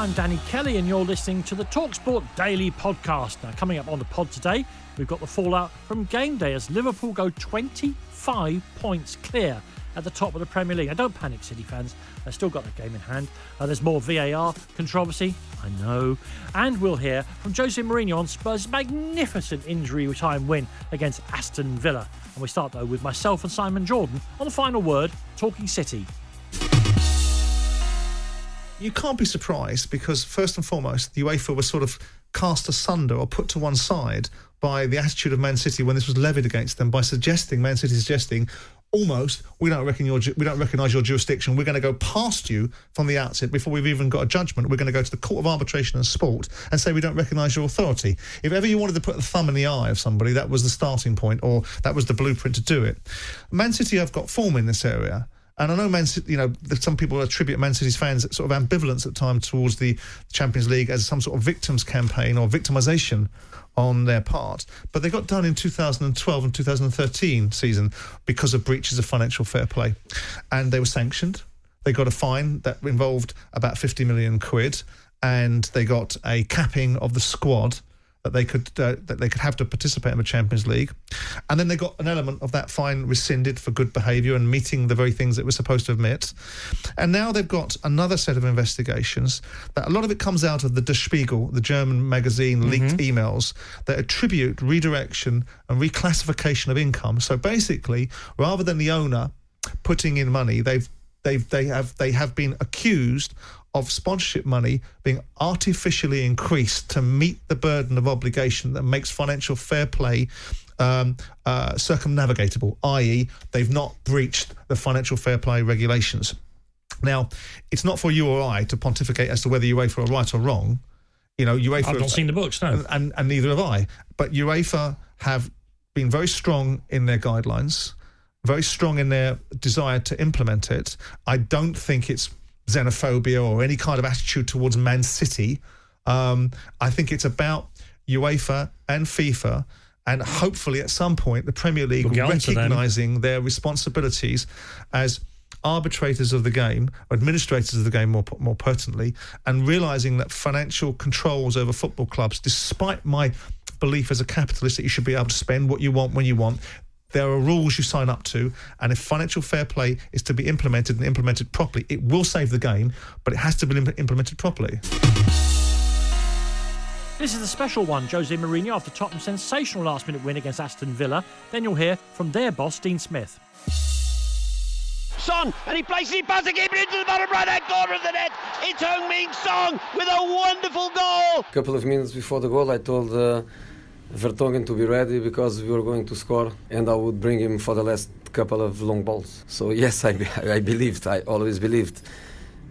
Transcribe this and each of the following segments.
I'm Danny Kelly, and you're listening to the Talksport Daily podcast. Now, coming up on the pod today, we've got the fallout from game day as Liverpool go 25 points clear at the top of the Premier League. Now, don't panic, City fans. They've still got the game in hand. Uh, there's more VAR controversy, I know. And we'll hear from Jose Mourinho on Spurs' magnificent injury time win against Aston Villa. And we start, though, with myself and Simon Jordan on the final word, Talking City. You can't be surprised because, first and foremost, the UEFA was sort of cast asunder or put to one side by the attitude of Man City when this was levied against them by suggesting, Man City suggesting, almost we don't reckon your we don't recognise your jurisdiction. We're going to go past you from the outset before we've even got a judgment. We're going to go to the Court of Arbitration and Sport and say we don't recognise your authority. If ever you wanted to put the thumb in the eye of somebody, that was the starting point, or that was the blueprint to do it. Man City have got form in this area. And I know Man City, you know, some people attribute Man City's fans sort of ambivalence at times towards the Champions League as some sort of victims campaign or victimisation on their part. But they got done in 2012 and 2013 season because of breaches of financial fair play. And they were sanctioned. They got a fine that involved about 50 million quid. And they got a capping of the squad that they could uh, that they could have to participate in the Champions League, and then they got an element of that fine rescinded for good behaviour and meeting the very things that we're supposed to admit, and now they've got another set of investigations that a lot of it comes out of the Der Spiegel, the German magazine, leaked mm-hmm. emails that attribute redirection and reclassification of income. So basically, rather than the owner putting in money, they've they've they have they have been accused of sponsorship money being artificially increased to meet the burden of obligation that makes financial fair play um, uh, circumnavigatable, i.e., they've not breached the financial fair play regulations. Now, it's not for you or I to pontificate as to whether UEFA are right or wrong. You know, UEFA. I've not seen the books, no, and, and, and neither have I. But UEFA have been very strong in their guidelines, very strong in their desire to implement it. I don't think it's xenophobia or any kind of attitude towards Man City. Um, I think it's about UEFA and FIFA and hopefully at some point the Premier League we'll recognising their responsibilities as arbitrators of the game, administrators of the game more more pertinently, and realising that financial controls over football clubs, despite my belief as a capitalist that you should be able to spend what you want when you want, there are rules you sign up to, and if financial fair play is to be implemented and implemented properly, it will save the game, but it has to be implemented properly. This is a special one. Jose Mourinho after Tottenham's sensational last minute win against Aston Villa. Then you'll hear from their boss, Dean Smith. Son, and he places it past the keeper into the bottom right hand corner of the net. It's Heung-min Son with a wonderful goal. A couple of minutes before the goal, I told. Uh, Vertonghen to be ready because we were going to score and I would bring him for the last couple of long balls. So yes, I, I believed, I always believed.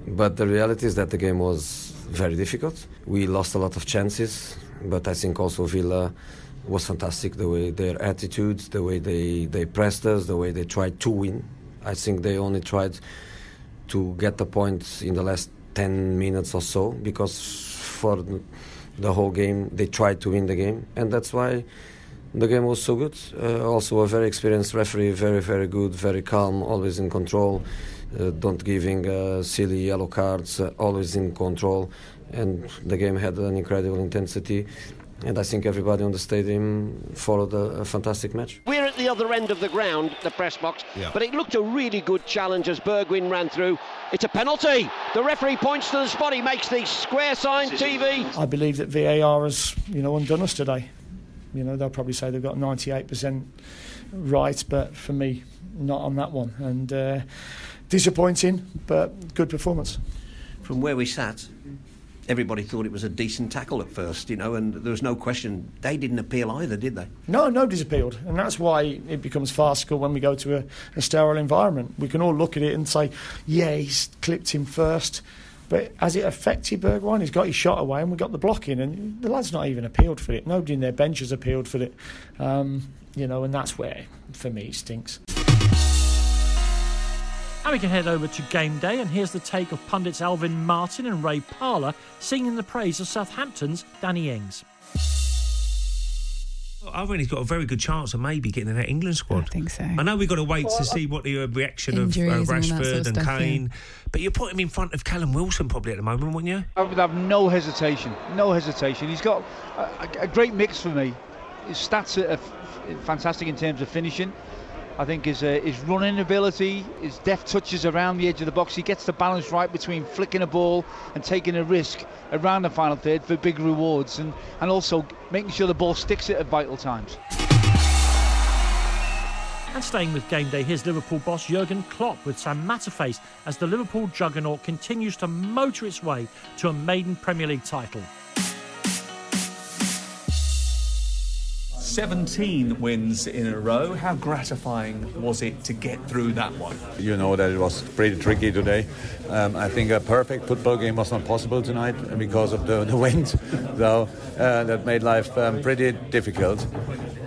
But the reality is that the game was very difficult. We lost a lot of chances, but I think also Villa was fantastic. The way their attitudes, the way they, they pressed us, the way they tried to win. I think they only tried to get the points in the last 10 minutes or so because for the whole game. They tried to win the game, and that's why the game was so good. Uh, also, a very experienced referee, very, very good, very calm, always in control, uh, don't giving uh, silly yellow cards, uh, always in control. And the game had an incredible intensity. And I think everybody on the stadium followed a, a fantastic match. We're at the other end of the ground, the press box, Yeah. but it looked a really good challenge as Bergwijn ran through. It's a penalty. The referee points to the spot. He makes the square sign TV. I believe that VAR has, you know, undone us today. You know, they'll probably say they've got 98% right, but for me, not on that one. And uh, disappointing, but good performance. From where we sat, everybody thought it was a decent tackle at first, you know, and there was no question they didn't appeal either, did they? No, nobody's appealed, and that's why it becomes farcical when we go to a, a sterile environment. We can all look at it and say, "Yeah, he's clipped him first. but has it affected Bergwijn? He's got his shot away, and we got the blocking, and the lad's not even appealed for it. Nobody in their bench has appealed for it, um, you know, and that's where, for me, it stinks. And we can head over to game day, and here's the take of pundits Alvin Martin and Ray Parlour singing the praise of Southampton's Danny Ings. I think he's got a very good chance of maybe getting in that England squad. I think so. I know we've got to wait to see what the uh, reaction of uh, Injuries and Rashford sort of and stuff, Kane. But you put him in front of Callum Wilson probably at the moment, wouldn't you? I would have no hesitation, no hesitation. He's got a, a great mix for me. His stats are f- fantastic in terms of finishing. I think his uh, his running ability, his deft touches around the edge of the box. He gets the balance right between flicking a ball and taking a risk around the final third for big rewards, and, and also making sure the ball sticks it at vital times. And staying with game day, here's Liverpool boss Jurgen Klopp with Sam Matterface as the Liverpool juggernaut continues to motor its way to a maiden Premier League title. 17 wins in a row. How gratifying was it to get through that one? You know that it was pretty tricky today. Um, I think a perfect football game was not possible tonight because of the, the wind, though uh, that made life um, pretty difficult.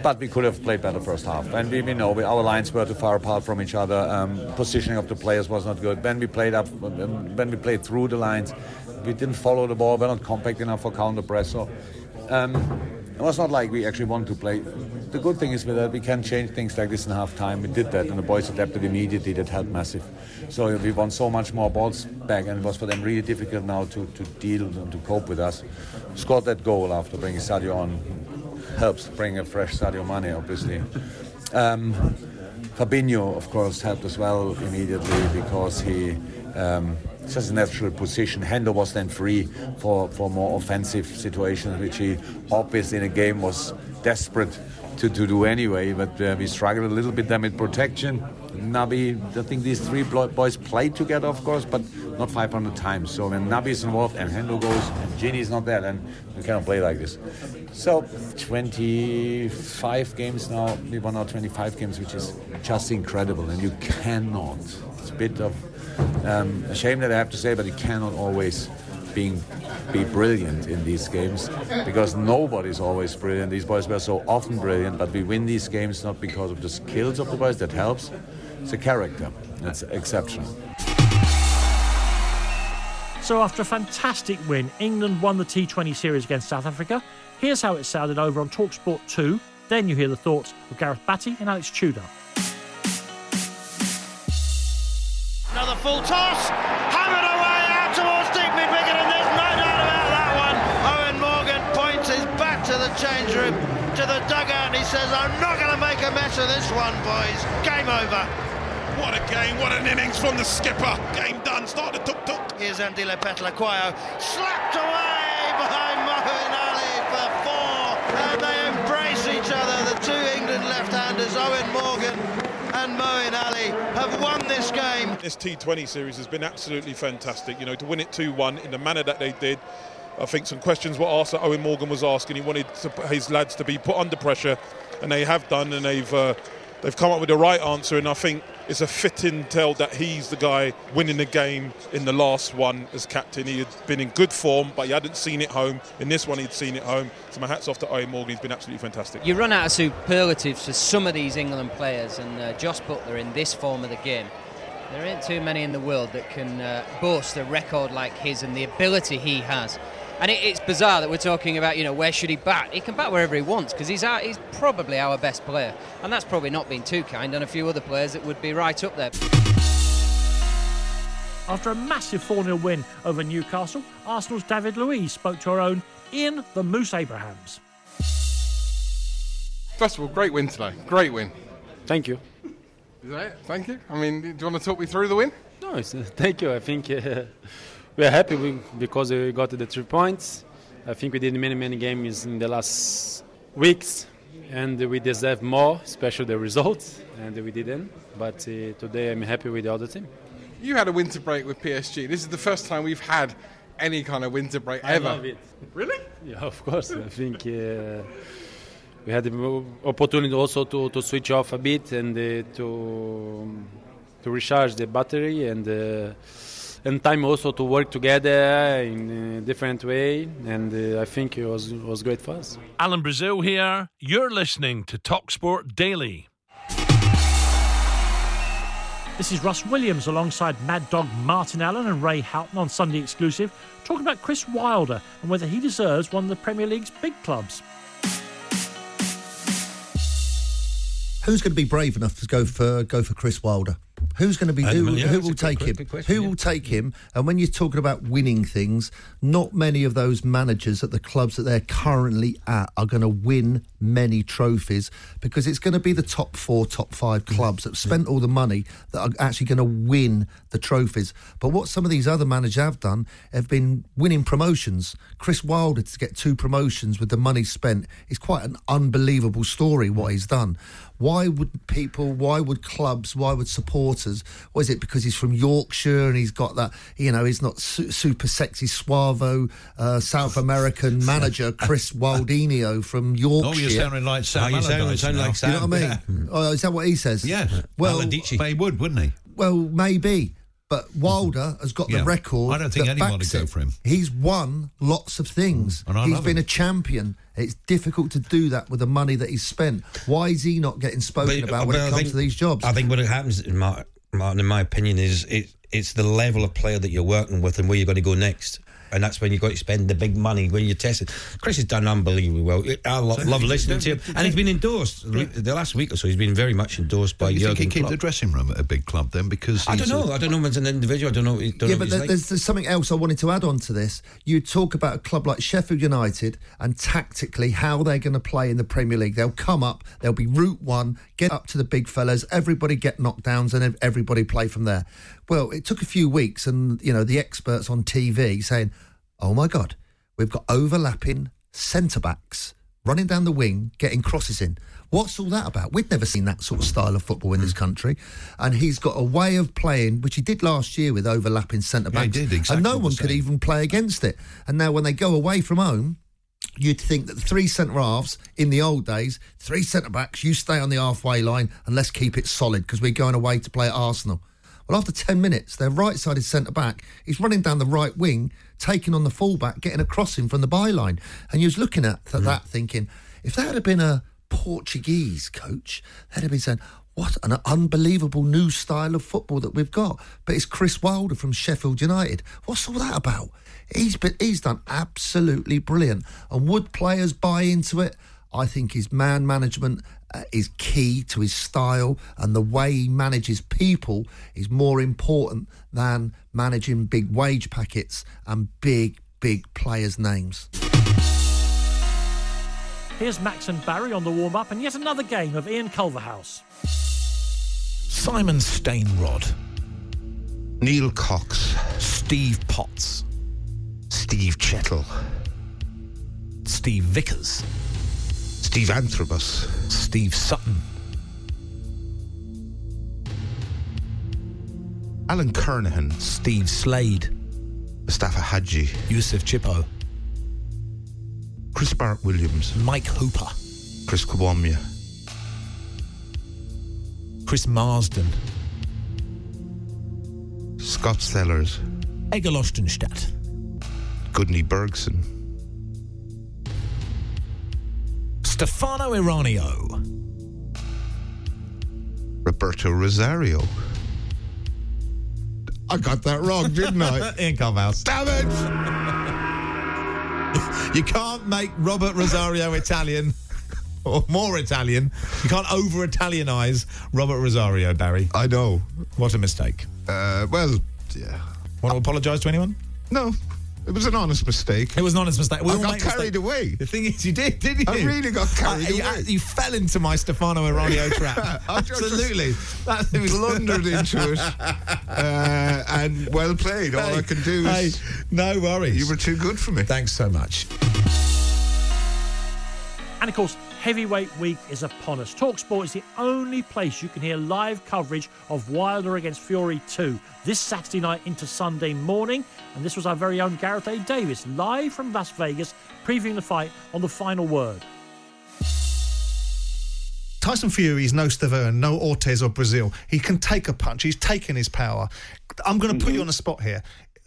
But we could have played better first half. And we, we know we, our lines were too far apart from each other. Um, positioning of the players was not good. When we played up, um, when we played through the lines, we didn't follow the ball. We're not compact enough for counter press. So. It was not like we actually want to play. The good thing is that we can change things like this in half time. We did that, and the boys adapted immediately. That helped massive. So we won so much more balls back, and it was for them really difficult now to, to deal and to cope with us. Scored that goal after bringing Sadio on. Helps bring a fresh Sadio Mane, obviously. Um, Fabinho, of course, helped as well immediately because he. Um, it's just a natural position. Hendo was then free for, for more offensive situations, which he obviously in a game was desperate to, to do anyway. But uh, we struggled a little bit then with protection. Naby, I think these three boys played together, of course, but not 500 times. So when Naby is involved and Hendo goes and Gini is not there, then we cannot play like this. So 25 games now, we won our 25 games, which is just incredible. And you cannot, it's a bit of um, a shame that I have to say, but you cannot always being be brilliant in these games because nobody's always brilliant. These boys were so often brilliant, but we win these games not because of the skills of the boys that helps. It's a character. That's exceptional. So, after a fantastic win, England won the T20 series against South Africa. Here's how it sounded over on Talksport 2. Then you hear the thoughts of Gareth Batty and Alex Tudor. Another full toss, hammered away out towards deep mid wicket, and there's no doubt about that one. Eoin Morgan points his back to the change room, to the dugout, and he says, "I'm not going to make a mess of this one, boys. Game over." What a game, what an innings from the skipper. Game done, start the tuk-tuk. Here's Andile Phehlukwayo, slapped away behind Moeen Ali for four, and they embrace each other. The two England left-handers, Eoin Morgan and Moeen Ali, have won this game. This T20 series has been absolutely fantastic. You know, to win it 2-1 in the manner that they did. I think some questions were asked that Eoin Morgan was asking. He wanted to, his lads to be put under pressure, and they have done, and they've uh, they've come up with the right answer. And I think it's a fitting tell that he's the guy winning the game in the last one as captain. He had been in good form, but he hadn't seen it home. In this one, he'd seen it home. So my hats off to Eoin Morgan. He's been absolutely fantastic. You run out of superlatives for some of these England players, and uh, Buttler in this form of the game. There ain't too many in the world that can uh, boast a record like his and the ability he has. And it, it's bizarre that we're talking about, you know, where should he bat? He can bat wherever he wants because he's, our, he's probably our best player. And that's probably not being too kind on a few other players that would be right up there. After a massive 4 0 win over Newcastle, Arsenal's David Luiz spoke to our own Ian the Moose Abrahams. First of all, great win today. Great win. Thank you. Is that it? Thank you. I mean, do you want to talk me through the win? No, it's, uh, thank you. I think uh, we are happy we, because we got the three points. I think we did many, many games in the last weeks, and we deserve more, especially the results, and we didn't. But uh, today I'm happy with the other team. You had a winter break with PSG. This is the first time we've had any kind of winter break I ever. love it. Really? Yeah, of course. I think uh, we had the opportunity also to, to switch off a bit and uh, to to recharge the battery and uh, and time also to work together in a different way. And uh, I think it was was great for us. Alan Brazil here. You're listening to Talksport Daily. This is Russ Williams alongside Mad Dog Martin Allen and Ray Houghton on Sunday Exclusive, talking about Chris Wilder and whether he deserves one of the Premier League's big clubs. Who's going to be brave enough to go for go for Chris Wilder? Who's going to be who, yeah, who will take him? good question, who yeah. will take him? And when you're talking about winning things, not many of those managers at the clubs that they're currently at are going to win many trophies because it's going to be the top four, top five clubs that have spent all the money that are actually going to win the trophies. But what some of these other managers have done have been winning promotions. Chris Wilder to get two promotions with the money spent is quite an unbelievable story. What he's done. Why would people? Why would clubs? Why would supporters? Was it because he's from Yorkshire and he's got that? You know, he's not su- super sexy suavo uh, South American manager Chris Waldinio from Yorkshire. Oh, you're sounding like Sam Oh, you sound- Allardyce sound like Sam, You know what I mean? Oh, is that what he says? Yes. Well, Allardyce. But he would, wouldn't he? well, maybe. But Wilder mm-hmm. has got Yeah. the record. I don't think anyone would go for him. He's won lots of things. Mm, I He's been him. a champion. It's difficult to do that with the money that he's spent. Why is he not getting spoken But- about uh, when but I it comes think- to these jobs? I think what happens, Martin, Martin, in my opinion, is it, it's the level of player that you're working with and where you're going to go next. And that's when you've got to spend the big money when you're it. Chris has done unbelievably well. I lo- So love listening to him. And he's been endorsed. The the last week or so, he's been very much endorsed by Do you think Jurgen he'd keep the dressing room at a big club then? Because I don't know. I don't know if as an individual. I don't know. Don't yeah, know but there- like. there's, there's something else I wanted to add on to this. You talk about a club like Sheffield United and tactically how they're going to play in the Premier League. They'll come up, they'll be route one, get up to the big fellas, everybody get knockdowns, and everybody play from there. Well, it took a few weeks, and you know the experts on TV saying, "Oh my God, we've got overlapping centre backs." Running down the wing, getting crosses in. What's all that about? We've never seen that sort of style of football in this country. And he's got a way of playing, which he did last year with overlapping centre Yeah, backs. did, exactly and no one could even play against it. And now when they go away from home, you'd think that the three centre halves in the old days, three centre backs, you stay on the halfway line and let's keep it solid because we're going away to play at Arsenal. After 10 minutes, their right sided centre back is running down the right wing, taking on the fullback, getting a crossing from the byline. And you was looking at th- that thinking, if that had been a Portuguese coach, they'd have been saying, what an unbelievable new style of football that we've got. But it's Chris Wilder from Sheffield United. What's all that about? He's been, he's done absolutely brilliant. And would players buy into it? I think his man management uh, is key to his style, and the way he manages people is more important than managing big wage packets and big, big players' names. Here's Max and Barry on the warm up, and yet another game of Ian Culverhouse. Simon Stainrod, Neil Cox, Steve Potts, Steve Chettle, Steve Vickers, Steve Anthrobus, Steve Sutton, Alan Kernaghan, Steve Slade, Mustafa Hadji, Youssef Chippo, Chris Barrett Williams, Mike Hooper, Chris Kiwomya, Chris Marsden, Scott Sellers, Egil Ostenstad, Gudni Bergsson, Stefano Eranio, Roberto Rosario. I got that wrong, didn't I? Ian Carvalho. Damn it! You can't make Robert Rosario Italian or more Italian. You can't over Italianize Robert Rosario, Barry. I know. What a mistake. Uh, well, yeah. Want to apologise to anyone? No. It was an honest mistake. It was an honest mistake. We I all got carried mistakes. away. The thing is, you did, didn't you? I really got carried you, away. You fell into my Stefano Eranio trap. Absolutely. That, it was blundered into it. Uh, and well played. All I can do Hey, is. no worries. You were too good for me. Thanks so much. And of course, Heavyweight Week is upon us. Talksport is the only place you can hear live coverage of Wilder against Fury 2 this Saturday night into Sunday morning. And this was our very own Gareth A. Davies live from Las Vegas previewing the fight on the final word. Tyson Fury is no Stiverne, no Ortiz or Breazeale. He can take a punch. He's taken his power. I'm going to put mhm. you on the spot here.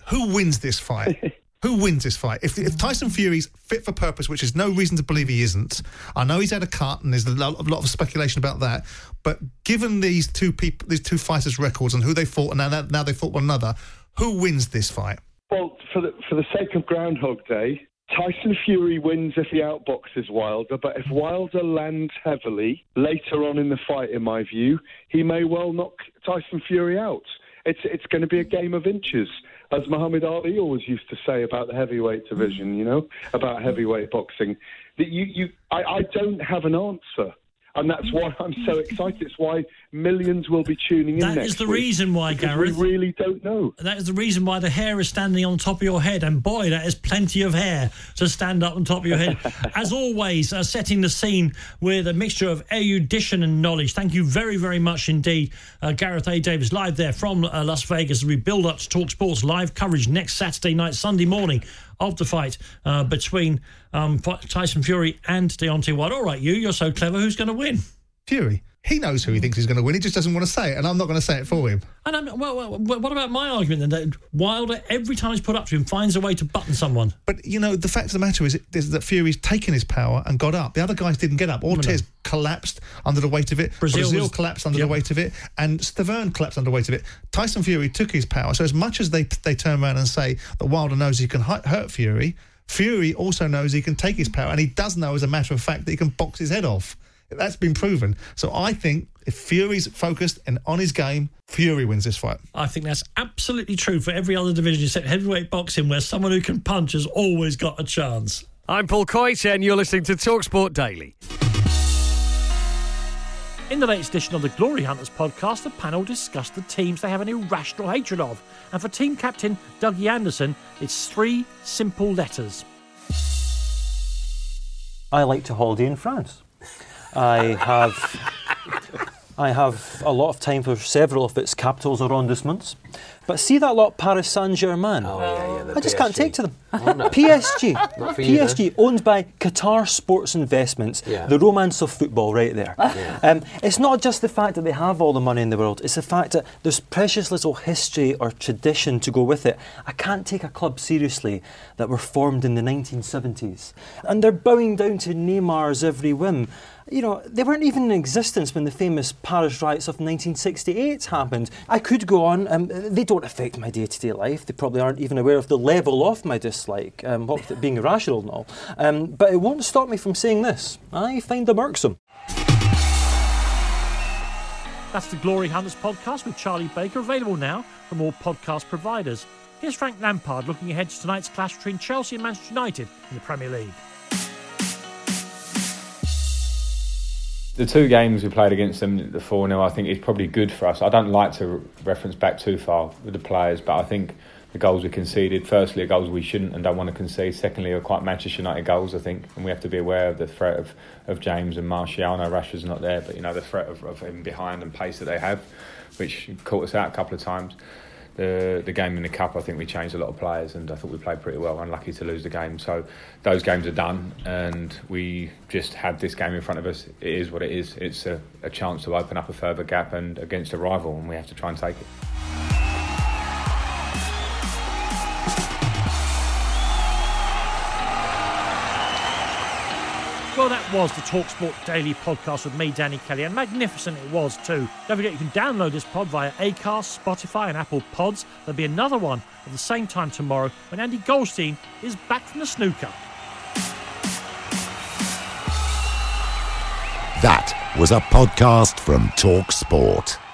Who wins this fight? Who wins this fight? If, if Tyson Fury's fit for purpose, which is no reason to believe he isn't, I know he's had a cut and there's a lot, of speculation about that. But given these two people, these two fighters' records and who they fought, and now, now they fought one another, who wins this fight? Well, for the for the sake of Groundhog Day, Tyson Fury wins if he outboxes Wilder, but if Wilder lands heavily later on in the fight, in my view, he may well knock Tyson Fury out. It's it's going to be a game of inches, as Muhammad Ali always used to say about the heavyweight division. You know about heavyweight boxing. That you you I, I don't have an answer. And that's why I'm so excited. It's why millions will be tuning in That next is the reason why, Gareth. We really don't know. That is the reason why the hair is standing on top of your head. And boy, that is plenty of hair to stand up on top of your head. As always, uh, setting the scene with a mixture of erudition and knowledge. Thank you very, very much indeed, uh, Gareth A. Davies, live there from uh, Las Vegas as we build up to Talk Sports live coverage next Saturday night, Sunday morning of the fight uh, between um, Tyson Fury and Deontay Wilder. All right, you, you're so clever. Who's going to win? Fury. He knows who he thinks he's going to win. He just doesn't want to say it, and I'm not going to say it for him. And I'm, well, well, what about my argument then? That Wilder, every time he's put up to him, finds a way to button someone. But you know, the fact of the matter is, is that Fury's taken his power and got up. The other guys didn't get up. Ortiz collapsed under the weight of it. Breazeale Breazeale, was- collapsed under Yep. the weight of it, and Stiverne collapsed under the weight of it. Tyson Fury took his power. So as much as they they turn around and say that Wilder knows he can hurt Fury, Fury also knows he can take his power, and he does know, as a matter of fact, that he can box his head off. That's been proven. So I think if Fury's focused and on his game, Fury wins this fight. I think that's absolutely true for every other division except heavyweight boxing, where someone who can punch has always got a chance. I'm Paul Coyte, and you're listening to Talksport Daily. In the latest edition of the Glory Hunters podcast, the panel discussed the teams they have an irrational hatred of. And for team captain Dougie Anderson, it's three simple letters. I like to holiday in France. I have I have a lot of time for several of its capitals arrondissements. But see that lot Paris Saint Germain? Oh, yeah, yeah, I just can't take to them. Oh, no. PSG. For you, PSG, owned by Qatar Sports Investments. Yeah. The romance of football right there. Um, it's not just the fact that they have all the money in the world, it's the fact that there's precious little history or tradition to go with it. I can't take a club seriously that were formed in the 1970s. And they're bowing down to Neymar's every whim. You know, they weren't even in existence when the famous Paris riots of 1968 happened. I could go on. Um, they don't affect my day-to-day life. They probably aren't even aware of the level of my dislike, um, being irrational and all. Um, but it won't stop me from saying this. I find them irksome. That's the Glory Hunters podcast with Charlie Baker, available now from all podcast providers. Here's Frank Lampard looking ahead to tonight's clash between Chelsea and Manchester United in the Premier League. The two games we played against them, the 4 0, I think is probably good for us. I don't like to reference back too far with the players, but I think the goals we conceded, firstly, are goals we shouldn't and don't want to concede. Secondly, are quite Manchester United goals, I think, and we have to be aware of the threat of, of James and Martial. I know Rashford's not there, but you know, the threat of, of him behind and pace that they have, which caught us out a couple of times. The the game in the cup, I think we changed a lot of players, and I thought we played pretty well. Unlucky to lose the game, so those games are done, and we just had this game in front of us. It is what it is. It's a, a chance to open up a further gap and against a rival, and we have to try and take it. was the Talksport Daily podcast with me, Danny Kelly, and magnificent it was too. Don't forget you can download this pod via Acast, Spotify, and Apple Pods. There'll be another one at the same time tomorrow when Andy Goldstein is back from the snooker. That was a podcast from Talksport.